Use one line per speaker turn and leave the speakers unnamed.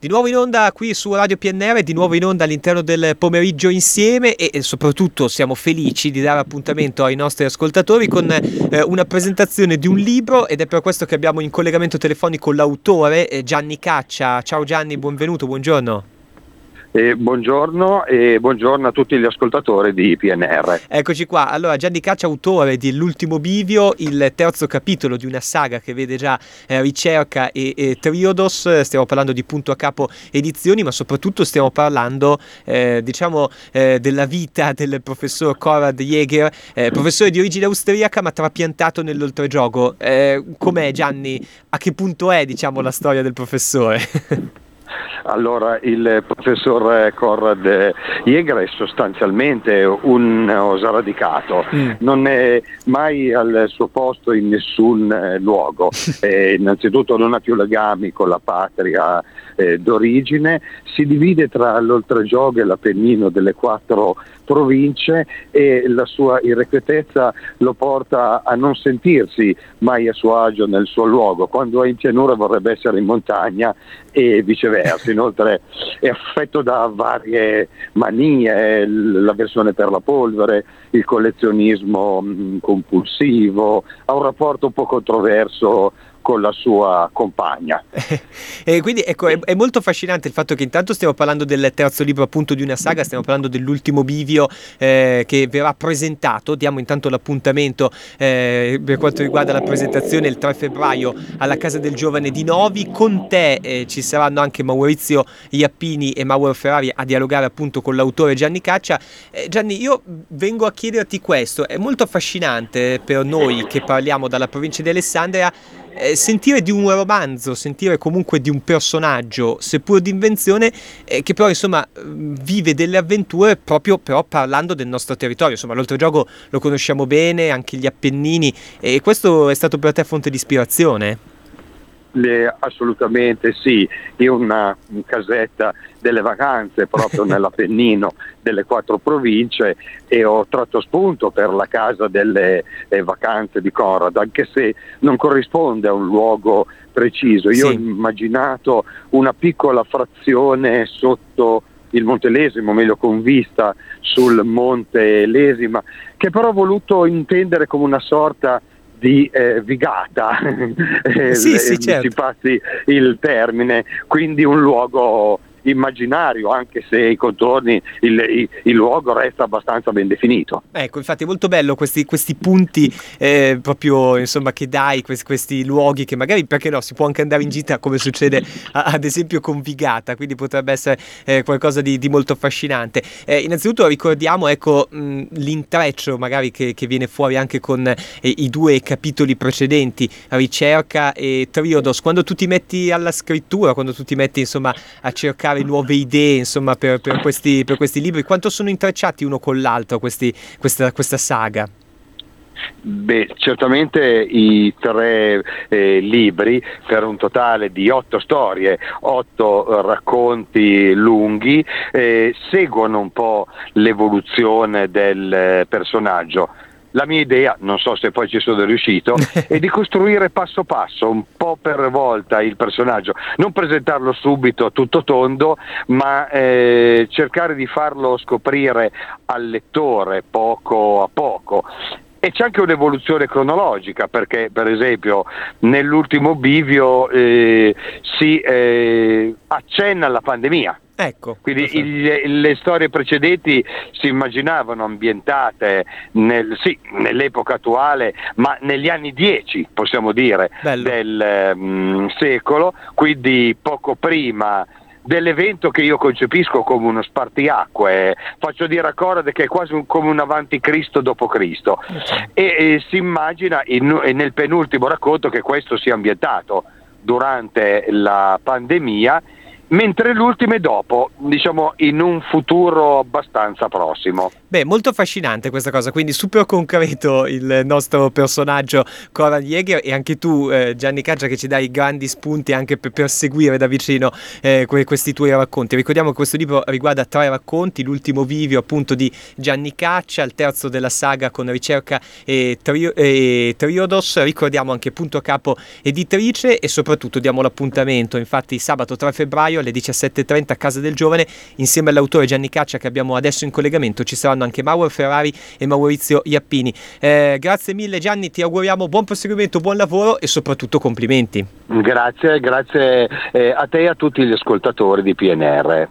Di nuovo in onda qui su Radio PNR, di nuovo in onda all'interno del pomeriggio insieme e, soprattutto siamo felici di dare appuntamento ai nostri ascoltatori con eh, una presentazione di un libro ed è per questo che abbiamo in collegamento telefonico l'autore eh, Gianni Caccia. Ciao Gianni, benvenuto, buongiorno.
Eh, buongiorno e buongiorno a tutti gli ascoltatori di PNR.
Eccoci qua, allora Gianni Caccia, autore di L'ultimo bivio, il terzo capitolo di una saga che vede già eh, ricerca e, e, Triodos, stiamo parlando di Punto a Capo Edizioni, ma soprattutto stiamo parlando eh, diciamo eh, della vita del professor Konrad Jäger, eh, professore di origine austriaca ma trapiantato nell'oltregioco. Eh, com'è Gianni? A che punto è diciamo la storia del professore?
Allora, il professor Conrad Jäger è sostanzialmente un osaradicato, mm. non è mai al suo posto in nessun eh, luogo, eh, innanzitutto non ha più legami con la patria eh, d'origine, si divide tra l'oltregiogo e l'Appennino delle quattro province e la sua irrequietezza lo porta a non sentirsi mai a suo agio nel suo luogo, quando è in pianura vorrebbe essere in montagna e viceversa. Inoltre è affetto da varie manie, l'avversione per la polvere, il collezionismo mm, compulsivo, ha un rapporto un po' controverso con la sua compagna.
e quindi ecco, è, è, molto affascinante il fatto che intanto stiamo parlando del terzo libro appunto di una saga, stiamo parlando dell'ultimo bivio eh, che verrà presentato, diamo intanto l'appuntamento eh, per quanto riguarda la presentazione il 3 febbraio alla Casa del Giovane di Novi, con te eh, ci saranno anche Maurizio Iappini e Mauro Ferrari a dialogare appunto con l'autore Gianni Caccia. Eh, Gianni, io vengo a chiederti questo, è molto affascinante per noi che parliamo dalla provincia di Alessandria eh, sentire di un romanzo, sentire comunque di un personaggio, seppur di invenzione, eh, che però insomma vive delle avventure proprio però parlando del nostro territorio. Insomma, l'oltregiogo lo conosciamo bene, anche gli Appennini, e questo è stato per te fonte di ispirazione?
Le, assolutamente sì, io una casetta delle vacanze proprio nell'Appennino delle quattro province e ho tratto spunto per la casa delle eh, vacanze di Conrad, anche se non corrisponde a un luogo preciso. Io sì. ho immaginato una piccola frazione sotto il Monte Lesimo, meglio con vista sul Monte Lesima, che però ho voluto intendere come una sorta di eh, vigata,
eh, sì, sì, certo.
si passi il termine, quindi un luogo immaginario, anche se i contorni, il, il, il, luogo resta abbastanza ben definito.
Ecco, infatti è molto bello questi, questi punti eh, proprio insomma, che dai, questi, questi, luoghi che magari, perché no, si può anche andare in gita come succede a, ad esempio con Vigata, quindi potrebbe essere eh, qualcosa di, di, molto affascinante. Eh, innanzitutto ricordiamo ecco, mh, l'intreccio magari che, che, viene fuori anche con eh, i due capitoli precedenti, ricerca e triodos, quando tu ti metti alla scrittura, quando tu ti metti insomma a cercare cercare nuove idee insomma, per, per, questi, per questi, libri? Quanto sono intrecciati uno con l'altro questi, questa, questa saga?
Beh, certamente i tre eh, libri per un totale di otto storie, otto racconti lunghi, eh, seguono un po' l'evoluzione del personaggio la mia idea, non so se poi ci sono riuscito, è di costruire passo passo, un po' per volta il personaggio, non presentarlo subito a tutto tondo, ma eh, cercare di farlo scoprire al lettore poco a poco. E c'è anche un'evoluzione cronologica perché per esempio nell'ultimo bivio eh, si eh, accenna alla pandemia
Ecco,
Quindi il, le storie precedenti si immaginavano ambientate nel, sì, nell'epoca attuale, ma negli anni 10, possiamo dire, Bello. del um, secolo, quindi poco prima dell'evento che io concepisco come uno spartiacque, faccio dire a Corade che è quasi un, come un avanti Cristo dopo Cristo. E, e si immagina in, nel penultimo racconto che questo sia ambientato durante la pandemia mentre l'ultimo è dopo, diciamo in un futuro abbastanza prossimo.
Beh, molto affascinante questa cosa, quindi super concreto il nostro personaggio Coran Jäger e anche tu eh, Gianni Caggia che ci dai grandi spunti anche per, per seguire da vicino eh, questi tuoi racconti. Ricordiamo che questo libro riguarda tre racconti, l'ultimo vivio appunto di Gianni Caccia, il terzo della saga con ricerca e, trio, e Triodos, ricordiamo anche Punto Capo editrice e soprattutto diamo l'appuntamento, infatti sabato 3 febbraio febbraio alle 17.30 a Casa del Giovane insieme all'autore Gianni Caccia che abbiamo adesso in collegamento ci saranno anche Mauro Ferrari e Maurizio Iappini. Eh, grazie mille Gianni, ti auguriamo buon proseguimento, buon lavoro e soprattutto complimenti.
Grazie, grazie eh, a te e a tutti gli ascoltatori di PNR.